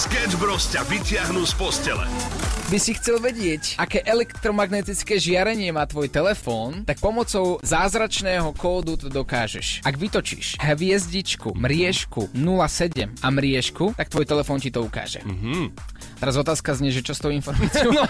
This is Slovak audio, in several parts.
Sketch Bros ťa vyťahnú z postele. By si chcel vedieť, aké elektromagnetické žiarenie má tvoj telefón, tak pomocou zázračného kódu to dokážeš. Ak vytočíš hviezdičku, mriežku 07 a mriežku, tak tvoj telefón ti to ukáže. Mm-hmm. Teraz otázka znie, že čo s tou informáciou? No,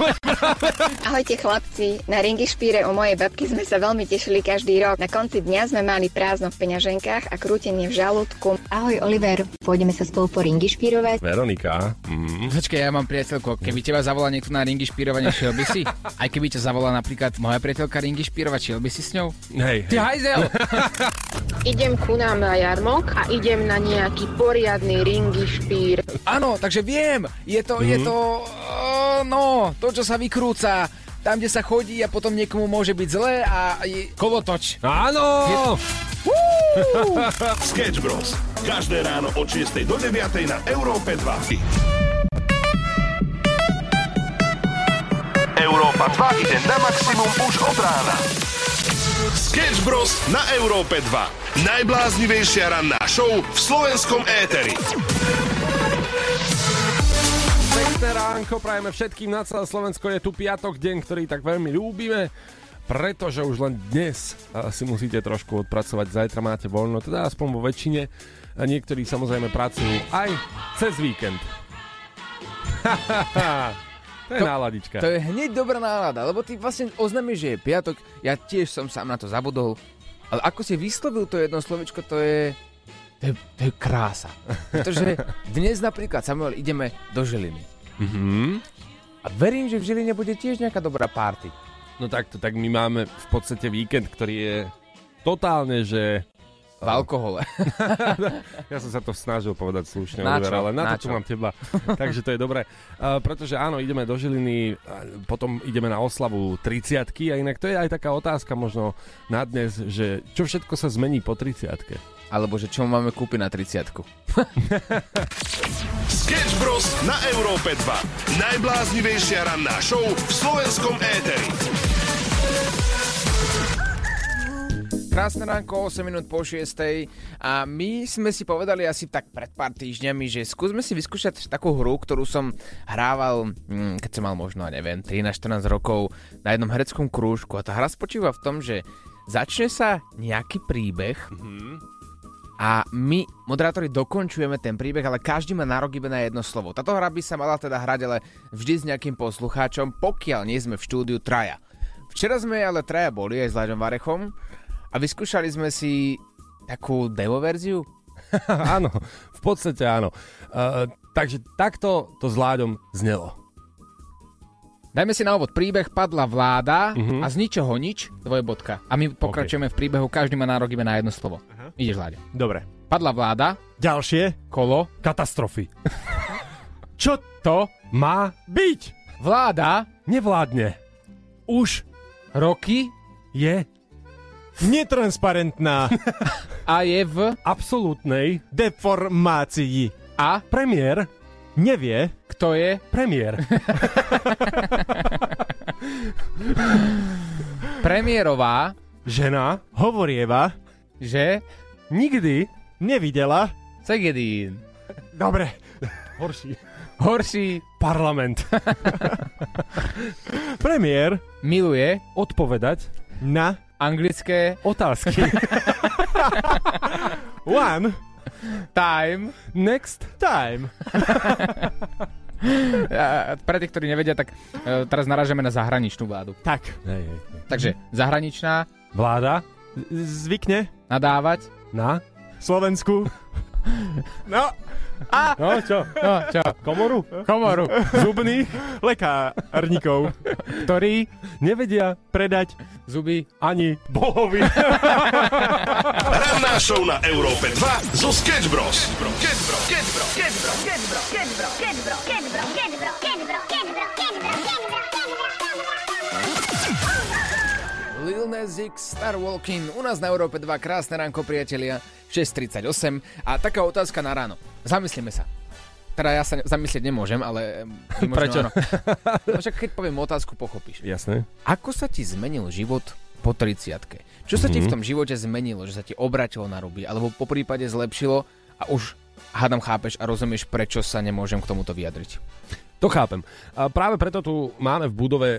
Ahojte chlapci, na ringy špíre u mojej babky sme sa veľmi tešili každý rok. Na konci dňa sme mali prázdno v peňaženkách a krútenie v žalúdku. Ahoj Oliver, pôjdeme sa spolu po ringy špírovať? Veronika. Mm. Počkej, ja mám priateľku, keby teba zavolá niekto na ringy špírovanie, šiel by si? Aj keby ťa zavolá napríklad moja priateľka ringy špírovať, šiel by si s ňou? Hej, Ty hej. hajzel! Idem ku nám na jarmok a idem na nejaký poriadny ringy špír. Áno, takže viem, je to, je to, uh, no, to, čo sa vykrúca, tam, kde sa chodí a potom niekomu môže byť zlé a je kolotoč. Áno! Sketch Bros. Každé ráno od 6 do 9 na Európe 2. Európa 2 ide na maximum už od rána. Sketch Bros. na Európe 2. Najbláznivejšia ranná show v slovenskom éteri. Pekné ránko prajeme všetkým na celé Slovensko. Je tu piatok, deň, ktorý tak veľmi ľúbime, pretože už len dnes si musíte trošku odpracovať. Zajtra máte voľno, teda aspoň vo väčšine. A niektorí samozrejme pracujú aj cez víkend. to je To- náladička. To je hneď dobrá nálada, lebo ty vlastne oznámiš, že je piatok, ja tiež som sám na to zabudol, ale ako si vyslovil to jedno slovičko, to je... To je, to je krása. Pretože dnes napríklad, Samuel, ideme do Žiliny. Mhm. A verím, že v Žiline bude tiež nejaká dobrá party. No takto, tak my máme v podstate víkend, ktorý je totálne, že... V alkohole. Ja som sa to snažil povedať slušne, Na čo? ale na, Na to čo? mám teba. Takže to je dobré. Uh, pretože áno, ideme do Žiliny, potom ideme na oslavu 30 a inak to je aj taká otázka možno na dnes, že čo všetko sa zmení po 30 Alebo že čo máme kúpiť na 30 Sketch Bros. na Európe 2. Najbláznivejšia ranná show v slovenskom éteri. Krásne ránko, 8 minút po 6. A my sme si povedali asi tak pred pár týždňami, že skúsme si vyskúšať takú hru, ktorú som hrával, mm, keď som mal možno, neviem, 13-14 rokov na jednom hereckom krúžku. A tá hra spočíva v tom, že začne sa nejaký príbeh a my, moderátori, dokončujeme ten príbeh, ale každý má nárok iba na jedno slovo. Táto hra by sa mala teda hrať ale vždy s nejakým poslucháčom, pokiaľ nie sme v štúdiu traja. Včera sme ale traja boli aj s Láďom Varechom a vyskúšali sme si takú demo verziu. áno, v podstate áno. Uh, takže takto to s Láďom znelo. Dajme si na úvod príbeh, padla vláda Mhm. a z ničoho nič, dvojbodka. A my pokračujeme v príbehu, každý má nárok iba na jedno slovo. Ideš, Láďo. Dobre. Padla vláda, Ďalšie. kolo, Katastrofy. Čo to, Má byť? vláda, nevládne. Už roky Je netransparentná a je v absolútnej deformácii. a premiér. Nevie, kto je Premiér. premiérová, Žena hovorieva, že nikdy nevidela. Segedín. Dobre. horší. Horší Parlament. Premiér miluje Odpovedať na anglické otázky. one time. Next. time. A pre tých, ktorí nevedia, tak e, teraz narážame na zahraničnú vládu. Tak, Hej, hej, hej. Takže zahraničná, Vláda zvykne nadávať. na... Slovensku. No, No čo? No, čo? Komoru? Komoru, Zubných? lekárnikov. ktorý Nevedia Predať zuby ani bohovi. Ranná show na Európe 2 zo Sketch Bros. Sketch Bros. Lil Nas X, Star Walking, u nás na Európe 2, krásne ránko priatelia, 6.38 a taká otázka na ráno. Zamyslíme sa. Teda ja sa zamyslieť nemôžem, ale... možno Prečo? No však keď poviem otázku, pochopíš. Jasné. Ako sa ti zmenil život po 30 Čo sa ti v Mhm. tom živote zmenilo? Že sa ti obratilo na ruby? Alebo po prípade zlepšilo a už hádam chápeš a rozumieš, prečo sa nemôžem k tomuto vyjadriť. To chápem. A práve preto tu máme v budove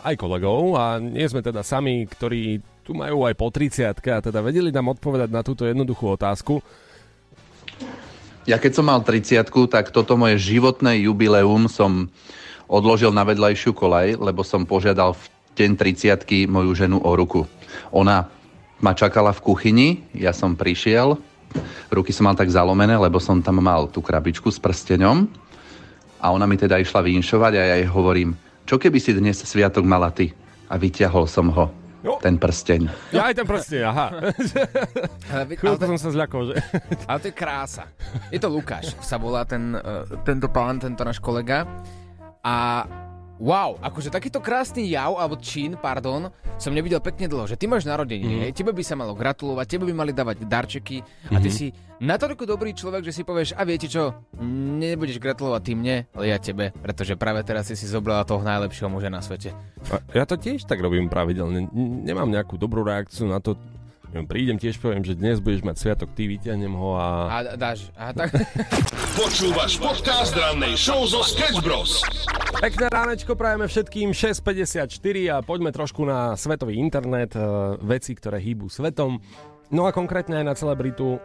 aj kolegov a nie sme teda sami, ktorí tu majú aj po 30 a teda vedeli nám odpovedať na túto jednoduchú otázku. Ja keď som mal 30 tak toto moje životné jubileum som odložil na vedľajšiu kolej, lebo som požiadal v deň 30 moju ženu o ruku. Ona ma čakala v kuchyni, ja som prišiel, ruky som mal tak zalomené, lebo som tam mal tú krabičku s prsteňom a ona mi teda išla vinšovať a ja jej hovorím, čo keby si dnes sviatok mala ty? A vyťahol som ho, Jo. ten prsteň. Ja aj ten proste, aha. Chvíľku to, som sa zľakol, že... ale to je krása. Je to Lukáš, sa volá ten, uh, tento pán, tento náš kolega. A wow, akože takýto krásny jav, alebo čin, pardon, som nevidel pekne dlho, že ty máš narodeniny, mm. tebe by sa malo gratulovať, tebe by mali dávať darčeky a ty si natoľko dobrý človek, že si povieš, a viete čo, nebudeš gratulovať ty mne, ale ja tebe, pretože práve teraz si si zobrala toho najlepšieho muža na svete. A Ja to tiež tak robím pravidelne. Nemám nejakú dobrú reakciu na to. Prídem tiež poviem, že dnes budeš mať sviatok, ty vyťahnem ho a... A dáš, a tak... Počúvaš podcast rannej show zo Sketch Bros. Pekné ránečko prajeme všetkým 6.54 a poďme trošku na svetový internet, e, veci, ktoré hýbu svetom. No a konkrétne aj na celebritu e,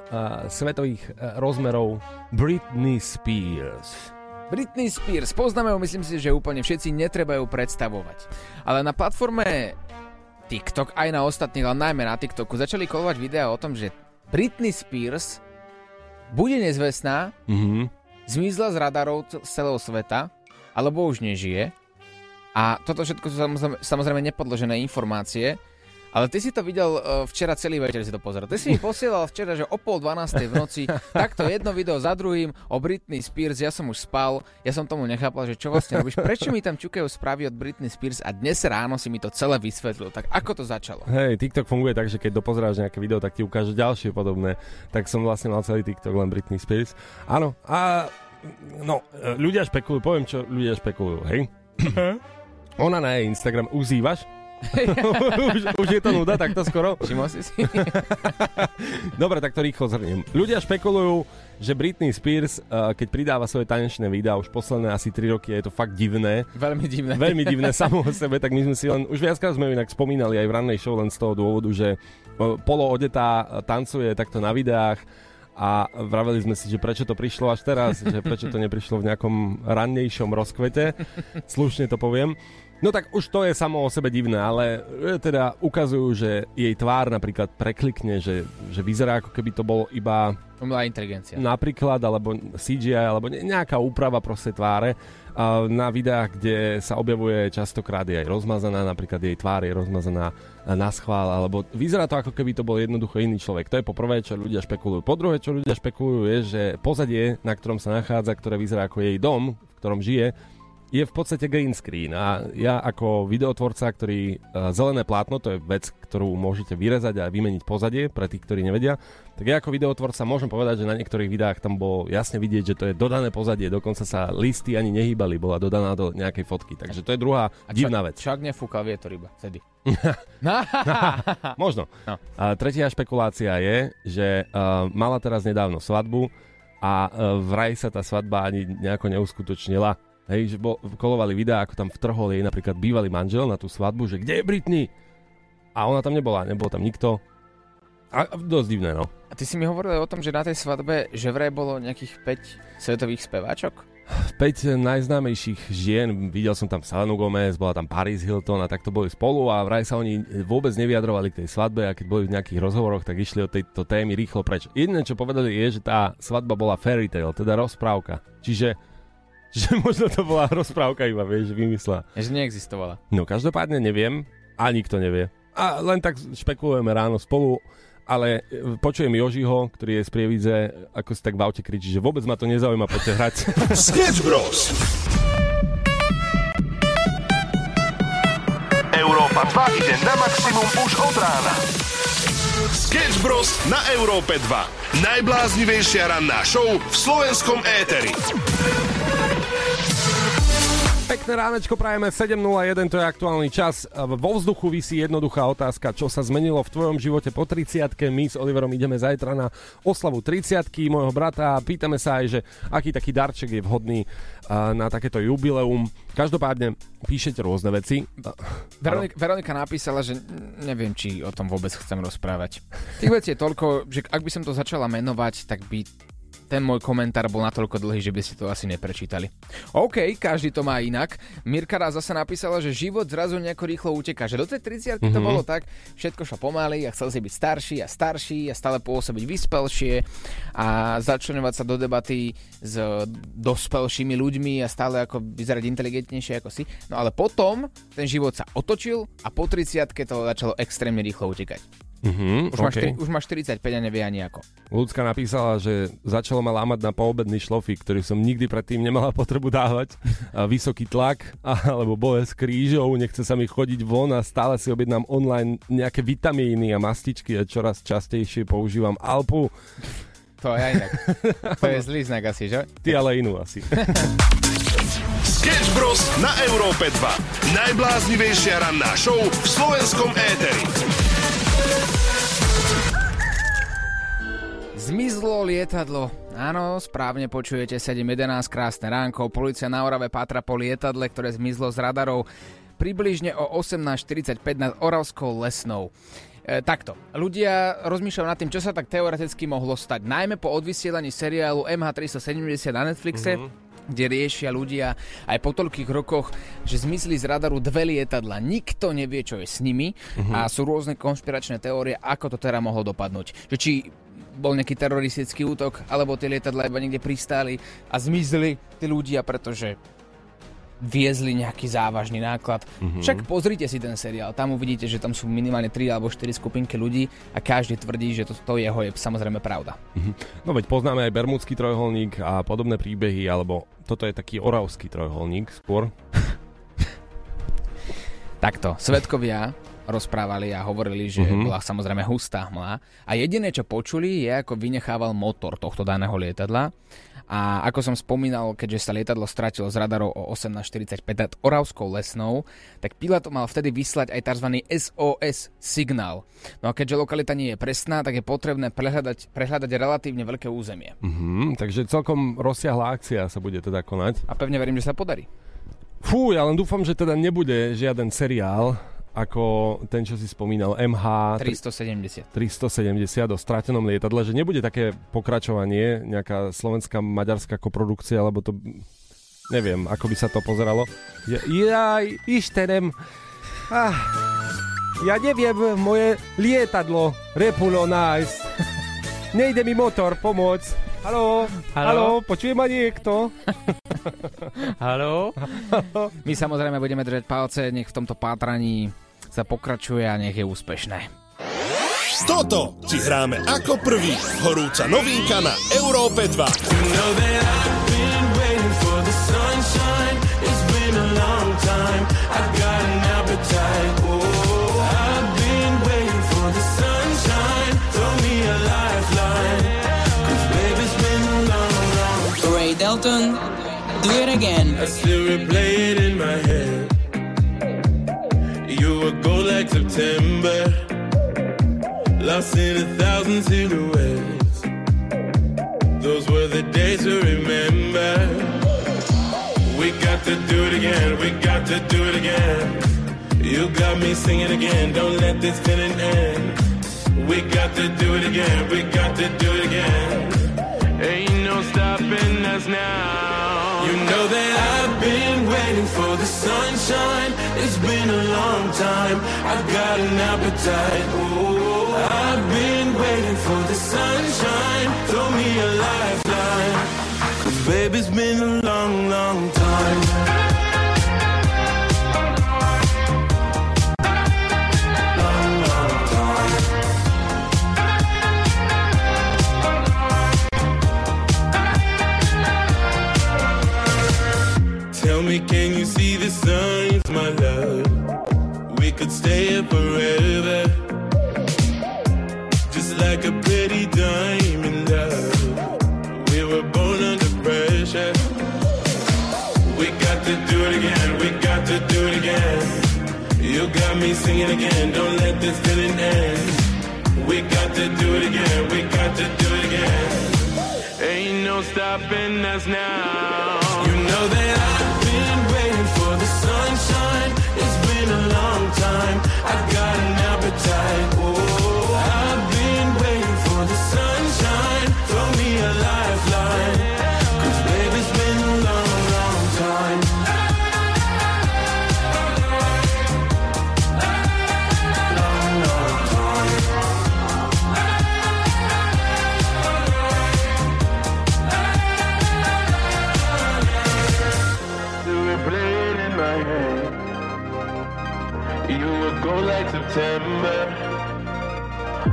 svetových e, rozmerov Britney Spears. Britney Spears, poznáme ju, myslím si, že úplne všetci netreba ju predstavovať. Ale na platforme TikTok, aj na ostatných, ale najmä na TikToku, začali kolovať videá o tom, že Britney Spears bude nezvestná, Mhm. zmizla z radarov z celého sveta, alebo už nežije. A toto všetko sú samozrejme, samozrejme nepodložené informácie, ale ty si to videl uh, včera celý večer si to pozeral. Ty si mi posielal včera, že o pol 12. v noci takto jedno video za druhým o Britney Spears, ja som už spal, ja som tomu nechápal, že čo vlastne robíš, prečo mi tam čukajú správy od Britney Spears a dnes ráno si mi to celé vysvetlil. Tak ako to začalo? Hej, TikTok funguje tak, že keď dopozeráš nejaké video, tak ti ukáže ďalšie podobné. Tak som vlastne mal celý TikTok len Britney Spears. Áno, a no, e, ľudia špekulujú, poviem, čo ľudia špekulujú, hej? Ona na jej Instagram uzývaš? Už, už je to nuda takto skoro? Všimol si si? Dobre, tak to rýchlo zhrniem. Ľudia špekulujú, že Britney Spears, uh, keď pridáva svoje tanečné videá už posledné asi 3 roky, je to fakt divné. Veľmi divné. Veľmi divné samo o sebe, tak my sme si len, už viackrát sme ju inak spomínali aj v rannej show len z toho dôvodu, že uh, polo odetá uh, tancuje takto na videách a vraveli sme si, že prečo to prišlo až teraz, že prečo to neprišlo v nejakom rannejšom rozkvete, slušne to poviem. No tak už to je samo o sebe divné, ale e, teda ukazujú, že jej tvár napríklad preklikne, že, že vyzerá ako keby to bolo iba Umelá inteligencia. napríklad, alebo CGI, alebo ne- nejaká úprava proste tváre. A na videách, kde sa objavuje častokrát je aj rozmazaná, napríklad jej tvár je rozmazaná na schvál, alebo vyzerá to ako keby to bol jednoducho iný človek. To je po prvé, čo ľudia špekulujú. Po druhé, čo ľudia špekulujú, je, že pozadie, na ktorom sa nachádza, ktoré vyzerá ako jej dom, v ktorom žije, je v podstate green screen a ja ako videotvorca, ktorý uh, zelené plátno, to je vec, ktorú môžete vyrezať a vymeniť pozadie pre tých, ktorí nevedia, tak ja ako videotvorca môžem povedať, že na niektorých videách tam bolo jasne vidieť, že to je dodané pozadie, dokonca sa listy ani nehýbali, bola dodaná do nejakej fotky, takže to je druhá A divná vec. Čak nefúkal vietor iba, vtedy. no, Možno. No. A tretia špekulácia je, že uh, mala teraz nedávno svadbu a uh, vraj sa tá svadba ani nejako neuskutočnila. Hej, že bol, kolovali videá, ako tam vtrhol jej napríklad bývalý manžel na tú svadbu, že kde je Britney? A ona tam nebola, nebol tam nikto. A a dosť divné, no. A ty si mi hovoril o tom, že na tej svadbe, že vraj bolo nejakých 5 svetových speváčok? 5 najznámejších žien, videl som tam Selenu Gomez, bola tam Paris Hilton a takto boli spolu a vraj sa oni vôbec nevyjadrovali k tej svadbe a keď boli v nejakých rozhovoroch, tak išli od tejto témy rýchlo preč. Jediné, čo povedali je, že tá svadba bola fairy tale, teda rozprávka. Čiže že možno to bola rozprávka iba, vieš, že vymyslela. Že neexistovala. No každopádne neviem a nikto nevie. A len tak špekulujeme ráno spolu, ale e, počujem Jožiho, ktorý je z Prievidze, ako si tak v aute kričí, že vôbec ma to nezaujíma, poďte hrať. Sketch Bros. Európa 2 ide na maximum už od rána. Sketch Bros. na Európe 2. Najbláznivejšia ranná show v slovenskom éteri. Pekné ránečko prajeme 7.01, to je aktuálny čas. Vo vzduchu vysí jednoduchá otázka, čo sa zmenilo v tvojom živote po 30 My s Oliverom ideme zajtra na oslavu 30 môjho brata a pýtame sa aj, že aký taký darček je vhodný na takéto jubileum. Každopádne píšete rôzne veci. Veronika, Veronika napísala, že neviem, či o tom vôbec chcem rozprávať. Tých vecí je toľko, že ak by som to začala menovať, tak by ten môj komentár bol natoľko dlhý, že by ste to asi neprečítali. OK, každý to má inak. Mirka raz zase napísala, že život zrazu nejako rýchlo uteká, že do tej 30 mm-hmm. to Mhm. bolo tak, všetko šlo pomaly a chcel si byť starší a starší a stále pôsobiť vyspelšie a začlenovať sa do debaty s dospelšími ľuďmi a stále ako vyzerať inteligentnejšie ako si. No ale potom ten život sa otočil a po 30 to začalo extrémne rýchlo utekať. Mhm, Už, máš, OK. tri- už máš 45 a nevie ani ako. Ľudská napísala, že začalo ma lámať na poobedný šlofík, ktorý som nikdy predtým nemala potrebu dávať. A vysoký tlak alebo bolesť krížov, nechce sa mi chodiť von a stále si objednám online nejaké vitamíny a mastičky a čoraz častejšie používam Alpu. To je aj inak. to je zlý znak asi, že? Ty ale inú asi. Sketch Bros. na Európe 2. Najbláznivejšia ranná show v slovenskom éteri. Zmizlo lietadlo. Áno, správne počujete 7.11, krásne ránko. Polícia na Orave pátra po lietadle, ktoré zmizlo z radarov približne o 18.45 nad Oravskou lesnou. E, takto, ľudia rozmýšľajú nad tým, čo sa tak teoreticky mohlo stať. Najmä po odvysielaní seriálu MH370 na Netflixe, kde riešia ľudia aj po toľkých rokoch, že zmizli z radaru dve lietadla. Nikto nevie, čo je s nimi a sú rôzne konšpiračné teórie, ako to teda mohlo dopadnúť. Že či bol nejaký teroristický útok, alebo tie lietadla iba niekde pristáli a zmizli tí ľudia, pretože viezli nejaký závažný náklad. Mm-hmm. Však pozrite si ten seriál, tam uvidíte, že tam sú minimálne 3 alebo 4 skupinky ľudí a každý tvrdí, že to, to jeho je samozrejme pravda. No veď poznáme aj Bermudský trojuholník a podobné príbehy, alebo toto je taký oravský trojuholník skôr. Takto, svetkovia rozprávali a hovorili, že Mhm. bola samozrejme hustá hmla a jediné, čo počuli, je ako vynechával motor tohto daného lietadla a ako som spomínal, keďže sa lietadlo stratilo z radarov o 18.45 nad Oravskou lesnou, tak pilot mal vtedy vyslať aj tzv. SOS signál. No a keďže lokalita nie je presná, tak je potrebné prehľadať, prehľadať relatívne veľké územie. Mhm, takže celkom rozsiahla akcia sa bude teda konať. A pevne verím, že sa podarí. Fú, ja len dúfam, že teda nebude žiaden seriál, ako ten, čo si spomínal, MH 370. 370 o stratenom lietadle, že nebude také pokračovanie, nejaká slovenská, maďarská koprodukcia, alebo to... Neviem, ako by sa to pozeralo. Ja, jaj, išterem. Ah, ja neviem, moje lietadlo repulo nájsť. Nejde mi motor, pomoc. Haló, haló, počuje ma niekto? Haló? My samozrejme budeme držať palce, nech v tomto pátraní sa pokračuje a nech je úspešné. Toto ti hráme ako prvý. Horúca novinka na Európe 2. Ray Dalton, do it again. I still replay it in my head. Like September, lost in a thousand silhouettes. Those were the days to remember. We got to do it again, we got to do it again. You got me singing again, don't let this feeling end. We got to do it again, we got to do it again. Ain't no stopping us now. You know that I've been waiting for the sunshine. It's been a long time. I've got an appetite. Oh, I've been waiting for the sunshine. Throw me a lifeline. Cause baby, it's been a long, long time.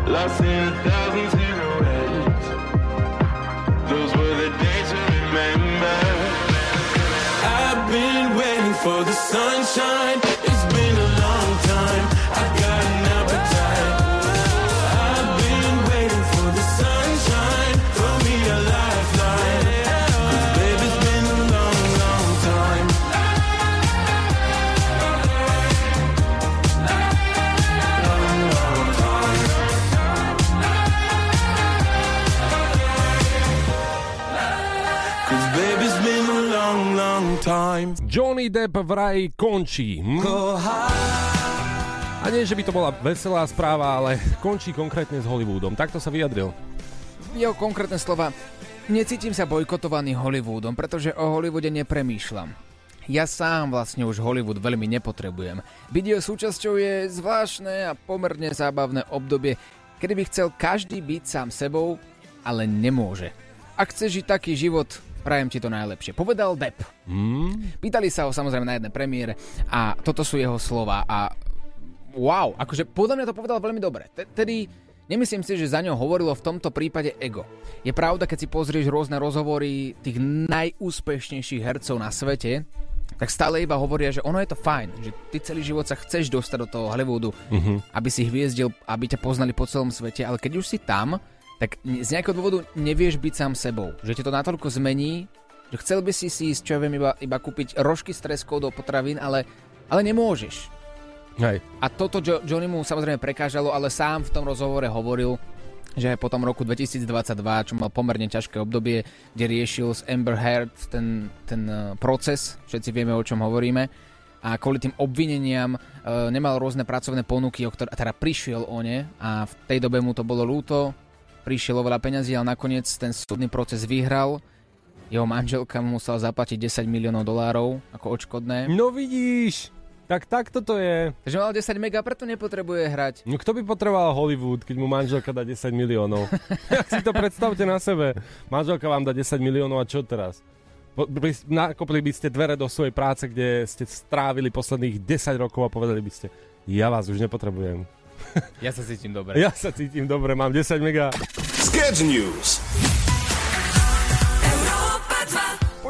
Lost in a thousand Johnny Depp vraj končí. Hm? A nie, že by to bola veselá správa, ale končí konkrétne s Hollywoodom. Takto sa vyjadril. Jeho konkrétne slova. Necítim sa bojkotovaný Hollywoodom, pretože o Hollywoode nepremýšľam. Ja sám vlastne už Hollywood veľmi nepotrebujem. Byť jeho súčasťou je zvláštne a pomerne zábavné obdobie, kedy by chcel každý byť sám sebou, ale nemôže. Ak chceš žiť taký život, prajem ti to najlepšie. Povedal Depp. Hmm? Pýtali sa ho samozrejme na jednej premiére a toto sú jeho slova a wow, akože podľa mňa to povedal veľmi dobre. Te- Tedy nemyslím si, že za ňou hovorilo v tomto prípade ego. Je pravda, keď si pozrieš rôzne rozhovory tých najúspešnejších hercov na svete, tak stále iba hovoria, že ono je to fajn, že ty celý život sa chceš dostať do toho Hollywoodu, Mhm. aby si hviezdil, aby ťa poznali po celom svete, ale keď už si tam, tak z nejakého dôvodu nevieš byť sám sebou. Že ti to natoľko zmení, že chcel by si si ísť, čo ja viem, iba, iba kúpiť rožky s treskou do potravín, ale, ale nemôžeš. Hej. A toto jo- Johnny mu samozrejme prekážalo, ale sám v tom rozhovore hovoril, že po tom roku 2022, čo mal pomerne ťažké obdobie, kde riešil s Amber Heard ten, ten eh, proces, všetci vieme, o čom hovoríme, a kvôli tým obvineniam e, nemal rôzne pracovné ponuky, o ktoré, a teda prišiel o ne a v tej dobe mu to bolo ľúto, prišiel oveľa peňazí, ale nakoniec ten súdny proces vyhral. Jeho manželka mu musela zaplatiť 10 miliónov dolárov ako odškodné. No vidíš, tak takto to je. Takže mal 10 mega, preto nepotrebuje hrať. No kto by potreboval Hollywood, keď mu manželka dá 10 miliónov? Jak si to predstavte na sebe. Manželka vám dá 10 miliónov a čo teraz? Nakopli by ste dvere do svojej práce, kde ste strávili posledných 10 rokov a povedali by ste, ja vás už nepotrebujem. Ja sa cítim dobre. Ja sa cítim dobre, mám 10 mega. Sketch News.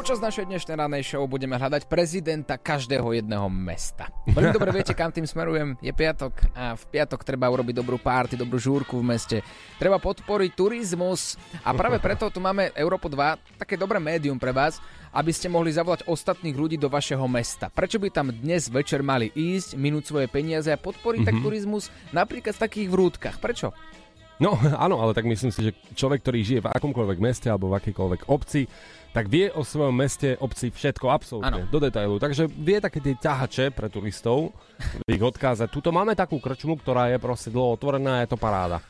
Počas našej dnešnej ranej show budeme hľadať prezidenta každého jedného mesta. Veľmi dobre viete, kam tým smerujem. Je piatok a v piatok treba urobiť dobrú párty, dobrú žúrku v meste. Treba podporiť turizmus a práve preto tu máme Európo 2, také dobré médium pre vás, aby ste mohli zavolať ostatných ľudí do vašeho mesta. Prečo by tam dnes večer mali ísť, minúť svoje peniaze a podporiť tak Mhm. turizmus napríklad v takých vrútkach? Prečo? No áno, ale tak myslím si, že človek, ktorý žije v akomkoľvek meste alebo v akejkoľvek obci, tak vie o svojom meste, obci všetko absolútne, do detailu. Takže vie také tie ťahače pre turistov, ich odkázať. Tuto máme takú krčmu, ktorá je proste dlho otvorená je to paráda.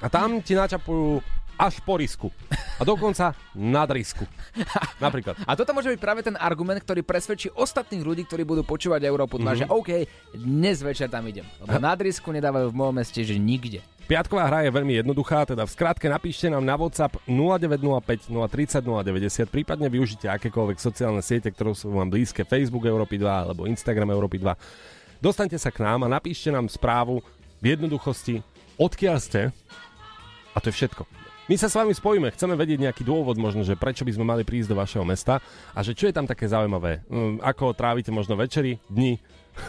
A tam ti načapujú až po risku. A dokonca nad risku. Napríklad. A toto môže byť práve ten argument, ktorý presvedčí ostatných ľudí, ktorí budú počúvať Európu 2, Mhm. že OK, dnes večer tam idem. Lebo nad risku nedávajú v mojom meste, že nikde. Piatková hra je veľmi jednoduchá, teda v skratke napíšte nám na WhatsApp 0905 030 090, prípadne využite akékoľvek sociálne siete, ktoré sú vám blízke, Facebook Európy 2 alebo Instagram Európy 2. Dostaňte sa k nám a napíšte nám správu v jednoduchosti, odkiaľ ste a to je všetko. My sa s vami spojíme, chceme vedieť nejaký dôvod možno, že prečo by sme mali prísť do vašeho mesta a že čo je tam také zaujímavé, Mm, ako trávite možno večery, dni,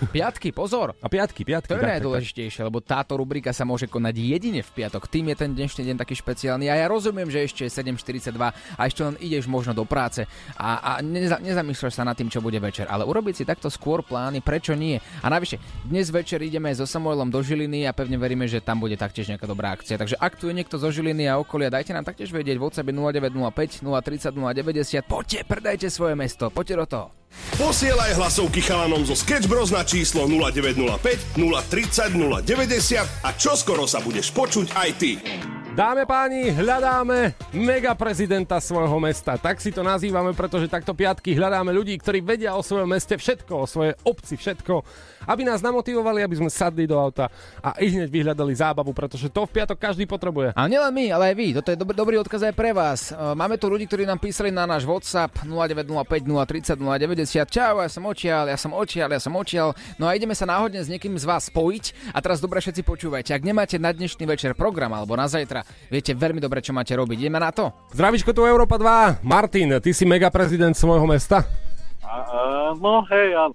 Piatky, pozor. A piatky, piatky. To je tak, tak, tak. najdôležitejšie, lebo táto rubrika sa môže konať jedine v piatok. Tým je ten dnešný deň taký špeciálny a ja rozumiem, že ešte je 7.42 a ešte len ideš možno do práce a, a neza, nezamýšľaš sa nad tým, čo bude večer. Ale urobiť si takto skôr plány, prečo nie? A navyše, dnes večer ideme so Samuelom do Žiliny a pevne veríme, že tam bude taktiež nejaká dobrá akcia. Takže ak tu je niekto zo Žiliny a okolia, dajte nám taktiež vedieť. WhatsApp je 0905 030 090. Poďte, predajte svoje mesto, poďte do toho. Posielaj hlasovky chalanom zo Sketch Bros na číslo 0905 030 090 a čoskoro sa budeš počuť aj ty. Dáme páni, hľadáme mega prezidenta svojho mesta. Tak si to nazývame, pretože takto piatky hľadáme ľudí, ktorí vedia o svojom meste všetko, o svojej obci všetko, aby nás namotivovali, aby sme sadli do auta a i hneď vyhľadali zábavu, pretože to v piatok každý potrebuje. A nielen my, ale aj vy. Toto je dobrý, dobrý odkaz aj pre vás. E, Máme tu ľudí, ktorí nám písali na náš WhatsApp 0905 030 090. Čau, ja som očial, ja som očial, ja som očial. No a ideme sa náhodne s niekým z vás spojiť. A teraz dobre všetci počúvajte. Ak nemáte na dnešný večer program alebo na zajtra, viete veľmi dobre, čo máte robiť. Ideme na to. Zdravíčko tu Európa 2. Martin, ty si mega prezident svojho mesta? no hej, áno.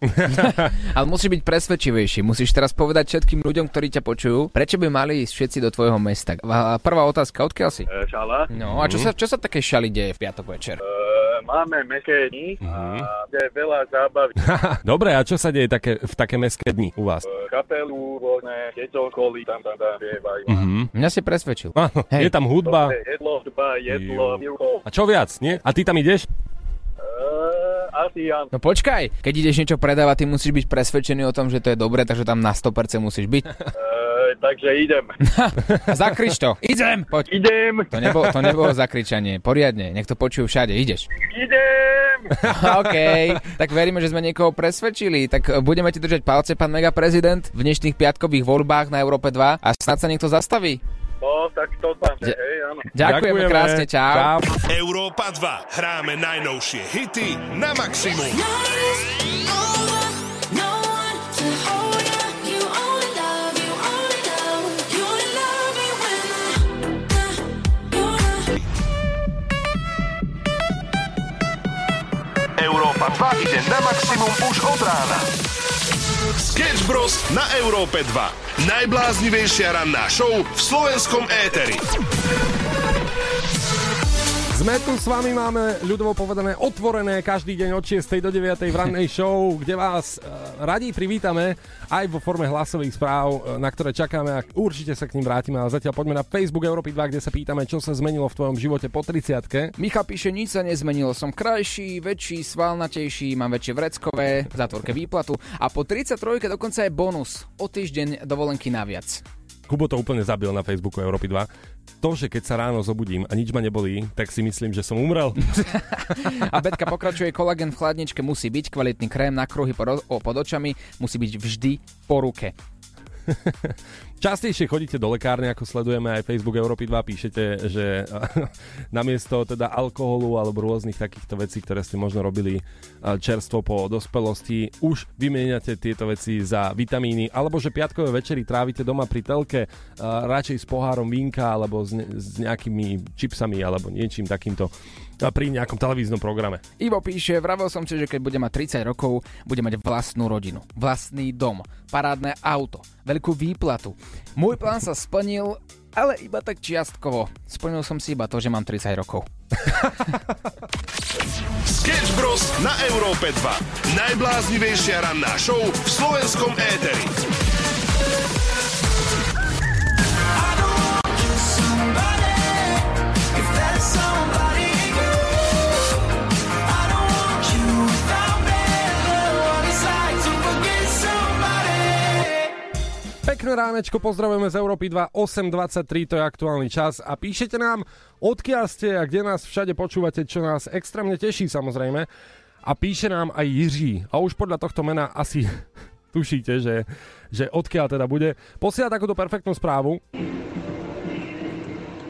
Ale musíš byť presvedčivejší. Musíš teraz povedať všetkým ľuďom, ktorí ťa počujú, prečo by mali ísť všetci do tvojho mesta. A Prvá otázka, odkiaľ si? E, Šala. No a čo sa, čo sa také šali deje v piatok večer? E, Máme meké dni a je veľa zábavy. Dobre, a čo sa deje také, v také mestské dni u vás? E, Kapelu, rôzne, deťo, školy, tam, tam, tam, spievajú. Mhm. Mňa si presvedčil. Áno, je tam hudba. Dobre, Jedlo, hudba, jedlo. A čo viac, nie? A ty tam ideš? Asi. No počkaj, keď ideš niečo predávať, ty musíš byť presvedčený o tom, že to je dobré, takže tam na 100% musíš byť. Takže idem. Zakrič to. Idem! Poď. Idem. To nebolo, to nebolo zakričanie. Poriadne, nech to počujú všade. Ideš. Idem. OK, tak veríme, že sme niekoho presvedčili. Tak e, budeme ti držať palce, pán mega prezident, v dnešných piatkových voľbách na Európe 2 a snad sa niekto zastaví. No, tak to tam Ďa- hej, áno. Ďakujeme, krásne, čau. Európa 2. Hráme najnovšie hity na maximum. Európa 2 ide na maximum už od rána. Sketch Bros. na Európe 2. Najbláznivejšia ranná show v slovenskom éteri. Sme tu s vami, máme ľudovo povedané otvorené každý deň od 6. do 9. v rannej show, kde vás radi privítame aj vo forme hlasových správ, e, na ktoré čakáme a určite sa k ním vrátime. Ale zatiaľ poďme na Facebook Európy 2, kde sa pítame, čo sa zmenilo v tvojom živote po 30 Micha píše, nič sa nezmenilo, som krajší, väčší, svalnatejší, mám väčšie vreckové, v zátvorke výplatu a po 33 dokonca je bonus, o týždeň dovolenky naviac. Kubo to úplne zabil na Facebooku Európy 2. To, že keď sa ráno zobudím a nič ma nebolí, tak si myslím, že som umrel. A Betka pokračuje, kolagen v chladničke musí byť, kvalitný krém na kruhy pod, o, pod očami musí byť vždy po ruke. Častejšie chodíte do lekárne, ako sledujeme aj Facebook Európy 2, píšete, že namiesto teda alkoholu alebo rôznych takýchto vecí, ktoré ste možno robili a, čerstvo po dospelosti, už vymieňate tieto veci za vitamíny, alebo že piatkové večery trávite doma pri telke, a, radšej s pohárom vínka alebo s, ne, s nejakými čipsami alebo niečím takýmto a, pri nejakom televíznom programe. Ivo píše, vravel som si, že keď bude mať 30 rokov, bude mať vlastnú rodinu, vlastný dom, parádne auto, veľkú výplatu. Môj plán sa splnil, ale iba tak čiastkovo. Splnil som si iba to, že mám 30 rokov. Sketch Bros. na Európe 2. Najbláznivejšia ranná show v slovenskom éteri. Pekné ránečko, pozdravujeme z Európy 2, 8.23, to je aktuálny čas a píšete nám, odkiaľ ste a kde nás všade počúvate, čo nás extrémne teší samozrejme. A píše nám aj Jiří. A už podľa tohto mena asi tušíte, že, že odkiaľ teda bude. Posiela takúto perfektnú správu.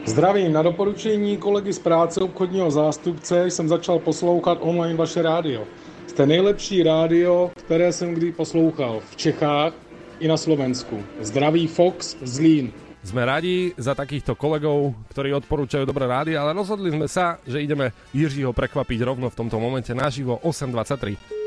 Zdravím, na doporučení kolegy z práce obchodního zástupce jsem začal poslouchat online vaše rádio. Jste nejlepší rádio, které jsem kdy poslouchal v Čechách i na Slovensku. Zdraví Fox z Lín. Sme radi za takýchto kolegov, ktorí odporúčajú dobré rády, ale rozhodli sme sa, že ideme Jiřího prekvapiť rovno v tomto momente naživo 8.23.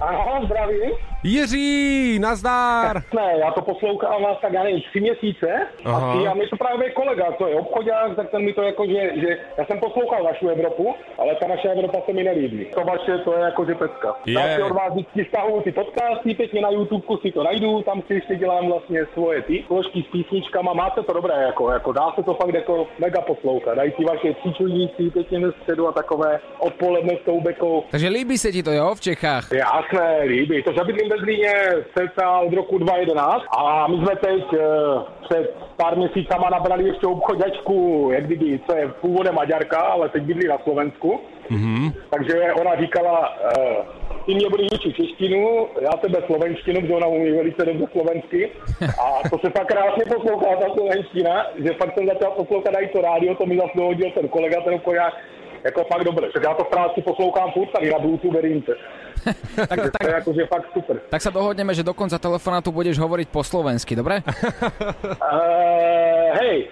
Aha, zdravím. Jiří, nazdár! Ne, já to poslouchám vás tak, já nevím, tři měsíce. Aha. A mi to právě kolega, to je obchodák, tak ten mi to jako, že, že já jsem poslouchal vašu Evropu, ale ta naše Evropa se mi nelíbí. To vaše, to je jako, že pecka. Je. Já si od vás vždycky stahuju ty podcasty, pěkně na YouTube si to najdu, tam si ještě dělám vlastně svoje ty složky s písničkama, máte to dobré, jako, jako dá se to fakt jako mega poslouchat. Dají ty vaše příčulníci pěkně ze středu a takové odpoledne s tou bekou. Takže líbí sa ti to, jo, v Čechách? Jasné, líbí. To, že bydlím ve Zlíně cca od roku 2011 a my jsme teď e, před pár měsícama nabrali ještě obchodačku, jak kdyby, co je původem Maďarka, ale teď bydlí na Slovensku. Mhm. Takže ona říkala, e, ty mě budeš učit češtinu, já tebe slovenštinu, protože ona umí velice dobře slovensky. A to se fakt krásně poslouchá ta slovenština, že fakt jsem začal poslouchat i to rádio, to mi zase dohodil ten kolega, ten koják, jako fakt dobré. Tak já to v práci poslouchám furt tady na Bluetooth, se. Tak, tak, to je akože fakt super. Tak sa dohodneme, že do konca telefonátu budeš hovoriť po slovensky, dobre? Uh, hej.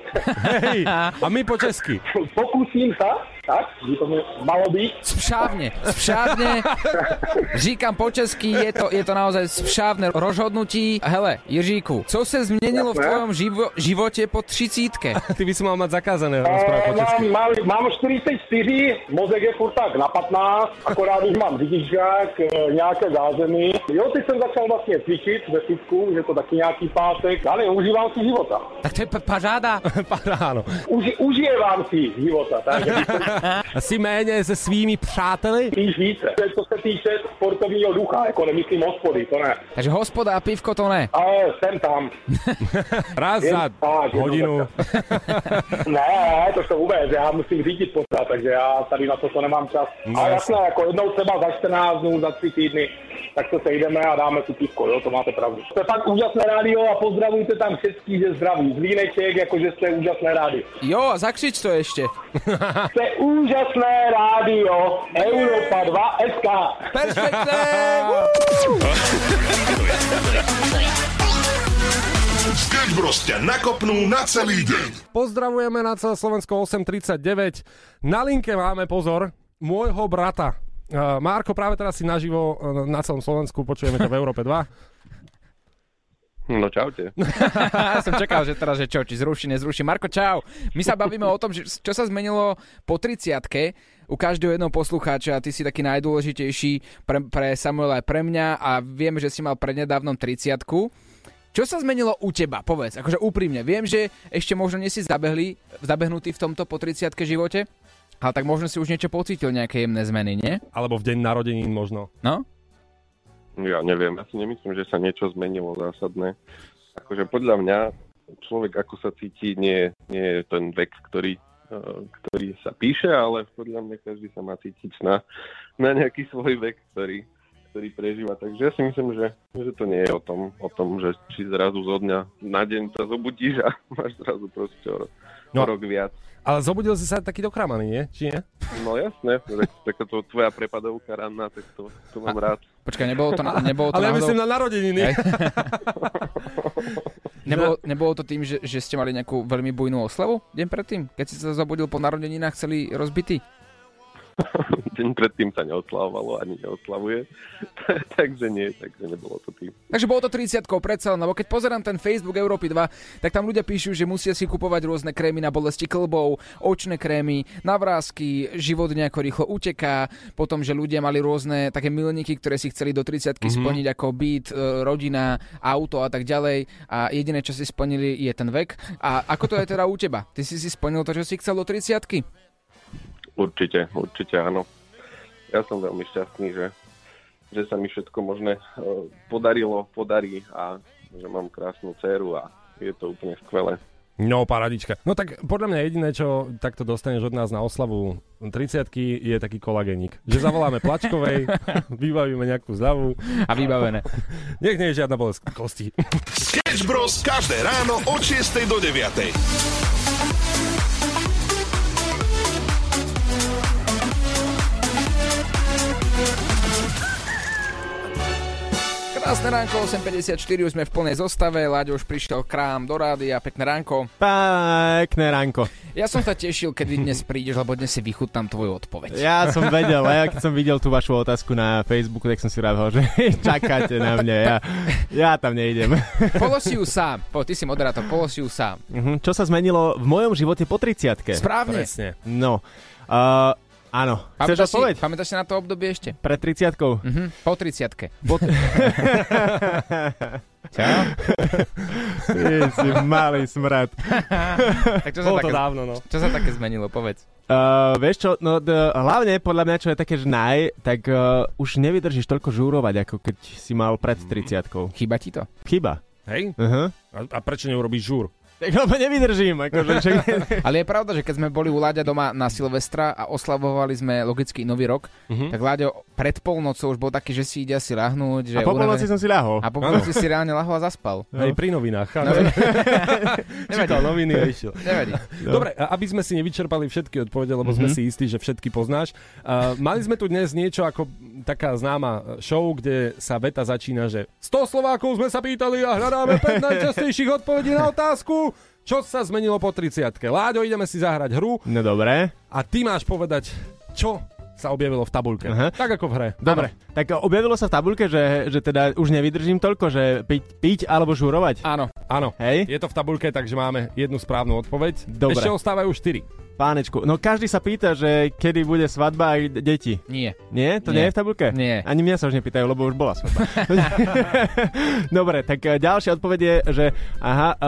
Hej, a my po česky. Pokúsim sa, tak, by to malo byť. Spšávne, spšávne. Říkám po česky, je to, je to naozaj spšávne rozhodnutí. Hele, Jiříku, co se změnilo v tvojom živo, živote po třicítke? Ty by si mal mať zakázané rozprávať po Uh, česky. mám, mám, mám 44, mozek je furt tak na 15, akorát už mám řidičák, eh, nějaké zázemí. Jo, teď jsem začal vlastně cvičit ve fitku, že to taky nějaký pátek, ale užívám si života. Tak to je p- pažáda. Áno. Uži, užívám si života, tak A si méně se svými přáteli? spíš více. Co se týče sportovního ducha, jako nemyslím hospody, to ne. Takže hospoda a pivko to ne. Ale jsem tam. Raz Jen za tak, hodinu. Ne, to to vůbec, já musím řídit pořád, takže já tady na to, to nemám čas. No, Ale jasné, jako jednou třeba za 14 dnů, za 3 týdny, tak se sejdeme a dáme si pivko, jo, to máte pravdu. To je fakt úžasné rádio a pozdravujte tam všetký, že zdraví. Zlíneček, jakože jste úžasné rádio. Jo, a zakřič to ešte. Jste úžasné rádio Europa 2 SK. Perfektné! Sketch Bros ťa nakopnú na celý deň. Pozdravujeme na celé Slovensko 839. Na linke máme pozor, môjho brata. Uh, Marko, práve teraz si naživo uh, na celom Slovensku, počujeme ťa v Európe 2. No čaute. ja som čakal, že teraz, že čo, či zruší, nezruší. Marko, čau. My sa bavíme o tom, že čo sa zmenilo po 30 u každého jedného poslucháča. Ty si taký najdôležitejší pre, pre Samuela aj pre mňa a viem, že si mal prednedávnom 30 Čo sa zmenilo u teba? Povedz, akože úprimne. Viem, že ešte možno nie si zabehli, zabehnutý v tomto po 30 živote, ale tak možno si už niečo pocítil, nejaké jemné zmeny, nie? Alebo v deň narodenín možno. No? Ja neviem, ja si nemyslím, že sa niečo zmenilo zásadné. Akože podľa mňa človek ako sa cíti, nie, nie je ten vek, ktorý, eh, ktorý sa píše, ale podľa mňa každý sa má cítiť na, na nejaký svoj vek, ktorý, ktorý prežíva. Takže ja si myslím, že, že to nie je o tom, o tom, že či zrazu zo dňa na deň sa zobudíš a máš zrazu proste o, No. o rok viac. Ale zobudil si sa taký dokramaný, nie? Či nie? No jasné, tak, takáto tvoja prepadovka ranná, tak to, to mám rád. Počkaj, nebolo to, na, nebolo to Ale ja náhodou- myslím na narodeniny. Nebolo, nebolo to tým, že, že ste mali nejakú veľmi bujnú oslavu deň predtým? Keď si sa zobudil po narodeninách celý rozbitý? Deň predtým sa neoslavovalo, ani neoslavuje. takže nie, takže nebolo to tým. Takže bolo to 30 predsa, lebo keď pozerám ten Facebook Európy 2, tak tam ľudia píšu, že musia si kupovať rôzne krémy na bolesti klbov, očné krémy, navrázky, život nejako rýchlo uteká, potom, že ľudia mali rôzne také milníky, ktoré si chceli do 30 Mhm. splniť ako byt, e, rodina, auto a tak ďalej a jediné, čo si splnili je ten vek. A ako to je teda u teba? Ty si si splnil to, čo si chcel do 30 Určite, určite áno. Ja som veľmi šťastný, že, že sa mi všetko možné eh, podarilo, podarí a že mám krásnu dceru a je to úplne skvelé. No, paradička. No tak podľa mňa jediné, čo takto dostaneš od nás na oslavu 30 je taký kolagénik. Že zavoláme Plačkovej, vybavíme nejakú zľavu. A vybavené. Nech nie je žiadna bolesť kosti. Sketch Bros. každé ráno od 6 do 9. Krásne ránko, 8.54, už sme v plnej zostave, Láďo už prišiel krám do rádia, pekné ránko. Pekné ránko. Ja som sa tešil, kedy dnes prídeš, lebo dnes si vychutnám tvoju odpoveď. Ja som vedel, a ja keď som videl tú vašu otázku na Facebooku, tak som si rával, že čakáte na mňa, ja, ja tam nejdem. Polosi ju sám, po, ty si moderátor, polosi ju sám. Mhm, Čo sa zmenilo v mojom živote po 30 Správne. Presne. No, uh, áno. Chceš Pamätáš si, odpoveď? pamätáš si na to obdobie ešte? Pred 30 Mhm, po 30 Po... Čau. Ty si malý smrad. tak čo sa, Bolo také, to dávno, no. čo sa také zmenilo, povedz. Uh, vieš čo, no d- hlavne podľa mňa, čo je také, že naj, tak uh, už nevydržíš toľko žúrovať, ako keď si mal pred 30 Chýba ti to? Chyba. Hej? Uh-huh. A, a prečo neurobíš žúr? Tak lebo nevydržím. Akože, že... Ale je pravda, že keď sme boli u Láďa doma na Silvestra a oslavovali sme logicky Nový rok, Mhm. tak Láďo pred polnocou už bol taký, že si ide asi lahnúť. Že A po unavený- polnoci som si ľahol. A po polnoci si reálne lahol a zaspal. Aj pri novinách. No. Čítal noviny a išiel. Nevadí. Dobre, a aby sme si nevyčerpali všetky odpovede, lebo sme Mhm. si istí, že všetky poznáš. Uh, mali sme tu dnes niečo ako taká známa show, kde sa veta začína, že 100 Slovákov sme sa pýtali a hľadáme 5 najčastejších odpovedí na otázku. Čo sa zmenilo po 30 Láďo, ideme si zahrať hru No dobre. a ty máš povedať, čo sa objavilo v tabulke. Aha. Tak ako v hre. Dobre, tak objavilo sa v tabulke, že, že teda už nevydržím toľko, že piť, piť alebo žurovať. Áno. Áno, Hej? je to v tabulke, takže máme jednu správnu odpoveď. Dobre. Ešte ostávajú 4. Pánečku, no každý sa pýta, že kedy bude svadba aj deti. Nie. Nie? To Nie. nie, je v tabulke? Nie. Ani mňa sa už nepýtajú, lebo už bola svadba. Dobre, tak eh, ďalšia odpoveď je, že aha, uh,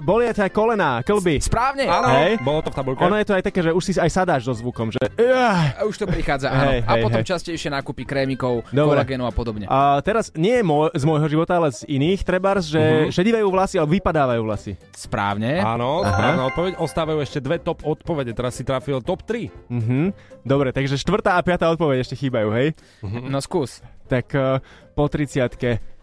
boli aj kolená, klby. Správne. Áno, Hej. bolo to v tabulke. Ono je to aj také, že už si aj sadáš so zvukom, že... Uh, už to prichádza, áno. Hej, a hej, potom hej. častejšie nákupy krémikov, Dobre. kolagénu a podobne. a teraz nie môj, z môjho života, ale z iných, trebárs, že Mhm. šedivajú vlasy, ale vypadávajú vlasy. Správne. Áno, správna odpoveď. Ostávajú ešte dve top odpovede. Teraz si trafil top 3. Mhm. Dobre, takže štvrtá a piatá odpoveď ešte chýbajú, hej? No skús. Tak uh, po 30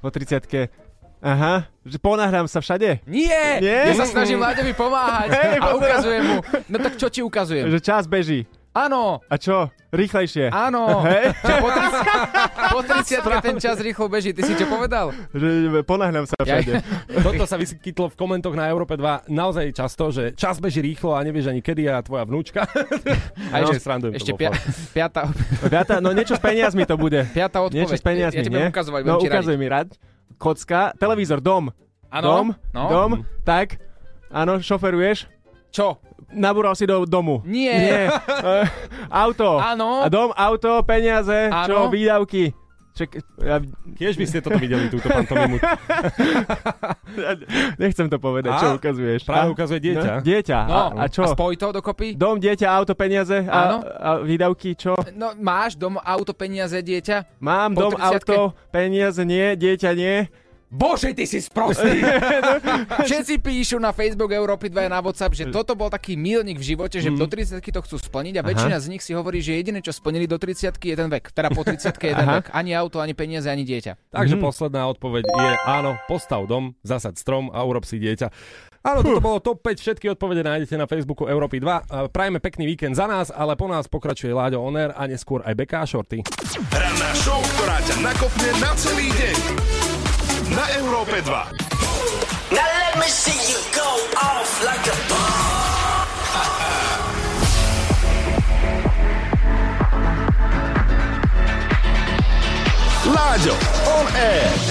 po 30 Aha, že ponáhram sa všade. Nie! Nie? Ja sa snažím Láďovi pomáhať Hej, a ukazujem mu. No tak čo ti ukazujem? Že čas beží. Áno, A čo? Rýchlejšie. áno. Hej? Po 30 po 30 ten čas rýchlo beží. Ty si čo povedal? Že ponáhram sa Ja- všade. Toto sa vyskytlo v komentoch na Európe 2 naozaj často, že čas beží rýchlo a nevieš ani kedy a tvoja vnúčka. A No, ešte, srandujem, ešte pia, piata, Viata, no niečo s peniazmi to bude. piata odpoveď. Niečo s peniazmi, ja nie? budem ukazovať, No ukazuj mi rad. Kocka, televízor, dom. Áno, Dom, no. dom, tak. Áno, šoferuješ. Čo? Nabúral si do domu. Nie. Nie. Eh, auto. Áno. A dom, auto, peniaze, Áno. čo, výdavky. Ček, ja, Tiež by ste toto videli, túto pantomimu. nechcem to povedať, A? čo ukazuješ. Práve A? ukazuje dieťa. No, dieťa. No, a, a čo? A spoj to dokopy? Dom, dieťa, auto, peniaze Áno. a, a výdavky, čo? No, máš dom, auto, peniaze, dieťa? Mám Po dom, 30-ke? auto, peniaze, nie, dieťa, nie. Bože, ty si sprostý! Všetci píšu na Facebook Európy 2 a na WhatsApp, že toto bol taký milník v živote, že do 30 to chcú splniť a väčšina z nich si hovorí, že jediné, čo splnili do 30 je ten vek. Teda po 30 je ten Aha. vek. Ani auto, ani peniaze, ani dieťa. Takže Mhm. posledná odpoveď je áno, postav dom, zasad strom a urob si dieťa. Áno, toto bolo top 5, všetky odpovede nájdete na Facebooku Európy 2. A Prajeme pekný víkend za nás, ale po nás pokračuje Láďo Oner a neskôr aj Beka a Shorty. Ranná show, ktorá ťa nakopne na celý deň. Na Európe 2. Now let me see you go off like a Láďo, on air.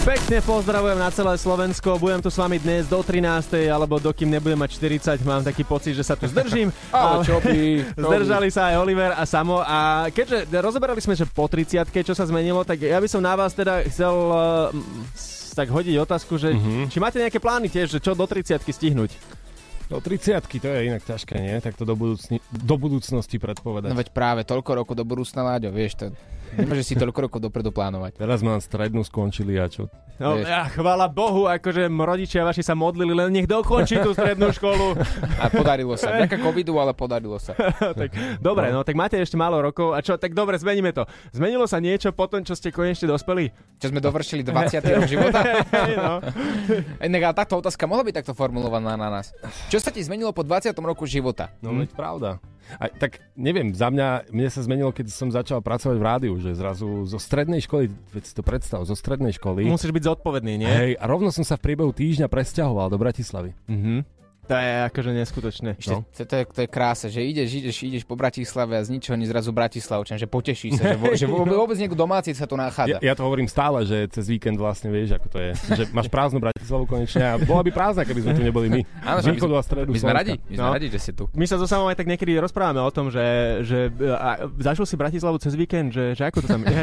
Pekne pozdravujem na celé Slovensko, budem tu s vami dnes do 13. alebo dokým nebudem mať 40, mám taký pocit, že sa tu zdržím. Ale čo by. Zdržali sa aj Oliver a Samo a keďže rozoberali sme, že po 30 čo sa zmenilo, tak ja by som na vás teda chcel uh, tak hodiť otázku, že Mhm. či máte nejaké plány tiež, že čo do 30 stihnúť? Do 30 to je inak ťažké, nie? Tak to do, budúcni- do budúcnosti predpovedať. No veď práve toľko rokov do budúcna, Láďo, vieš, to nemôžeš si toľko rokov dopredu plánovať. Teraz mám strednú skončili a čo? No, ja, chvála Bohu, akože rodičia vaši sa modlili, len nech dokončí tú strednú školu. A podarilo sa. Vďaka covidu, ale podarilo sa. tak, dobre, no tak máte ešte málo rokov a čo, tak dobre, zmeníme to. Zmenilo sa niečo po tom, čo ste konečne dospeli? Čo sme dovršili 20. rok života? No. Inak ale táto otázka mohla byť takto formulovaná na nás. Čo sa ti zmenilo po 20. roku života? No veď pravda. A, tak neviem, za mňa, mne sa zmenilo, keď som začal pracovať v rádiu, že zrazu zo strednej školy, veď si to predstav, zo strednej školy. Musíš byť zodpovedný, nie? Hej, a rovno som sa v priebehu týždňa presťahoval do Bratislavy. Mhm. To je akože neskutočné. No. to, to, je, to je krása, že ideš, ideš, ideš po Bratislave a z ničoho ani zrazu Bratislavčan, že poteší sa, že, vo, že vôbec, vôbec niekto domáci sa tu nachádza. Ja, ja to hovorím stále, že cez víkend vlastne vieš, ako to je. Že máš prázdnu Bratislavu konečne a bola by prázdna, keby sme tu neboli my. Áno, Z že my východu sme- a stredu my sme radi, my sme radi, že si tu. My sa so samou aj tak niekedy rozprávame o tom, že, že a, zažil si Bratislavu cez víkend, že, že ako to tam je.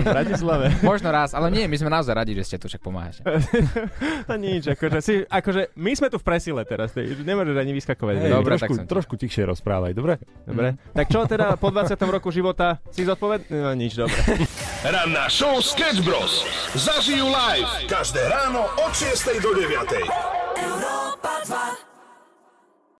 v Bratislave. Možno raz, ale nie, my sme naozaj radi, že ste tu, však pomáhate. to nič, akože, si, akože my sme tu v presile teraz, ty nemôžeš ani vyskakovať. Hej, Dobre, trošku, tak trošku tichšie rozprávaj, dobre? Dobre. Tak čo teda po 20. roku života si zodpovedný? No nič, dobre. Ranná show Sketch Bros. Zažijú live každé ráno od 6 do 9. Európa 2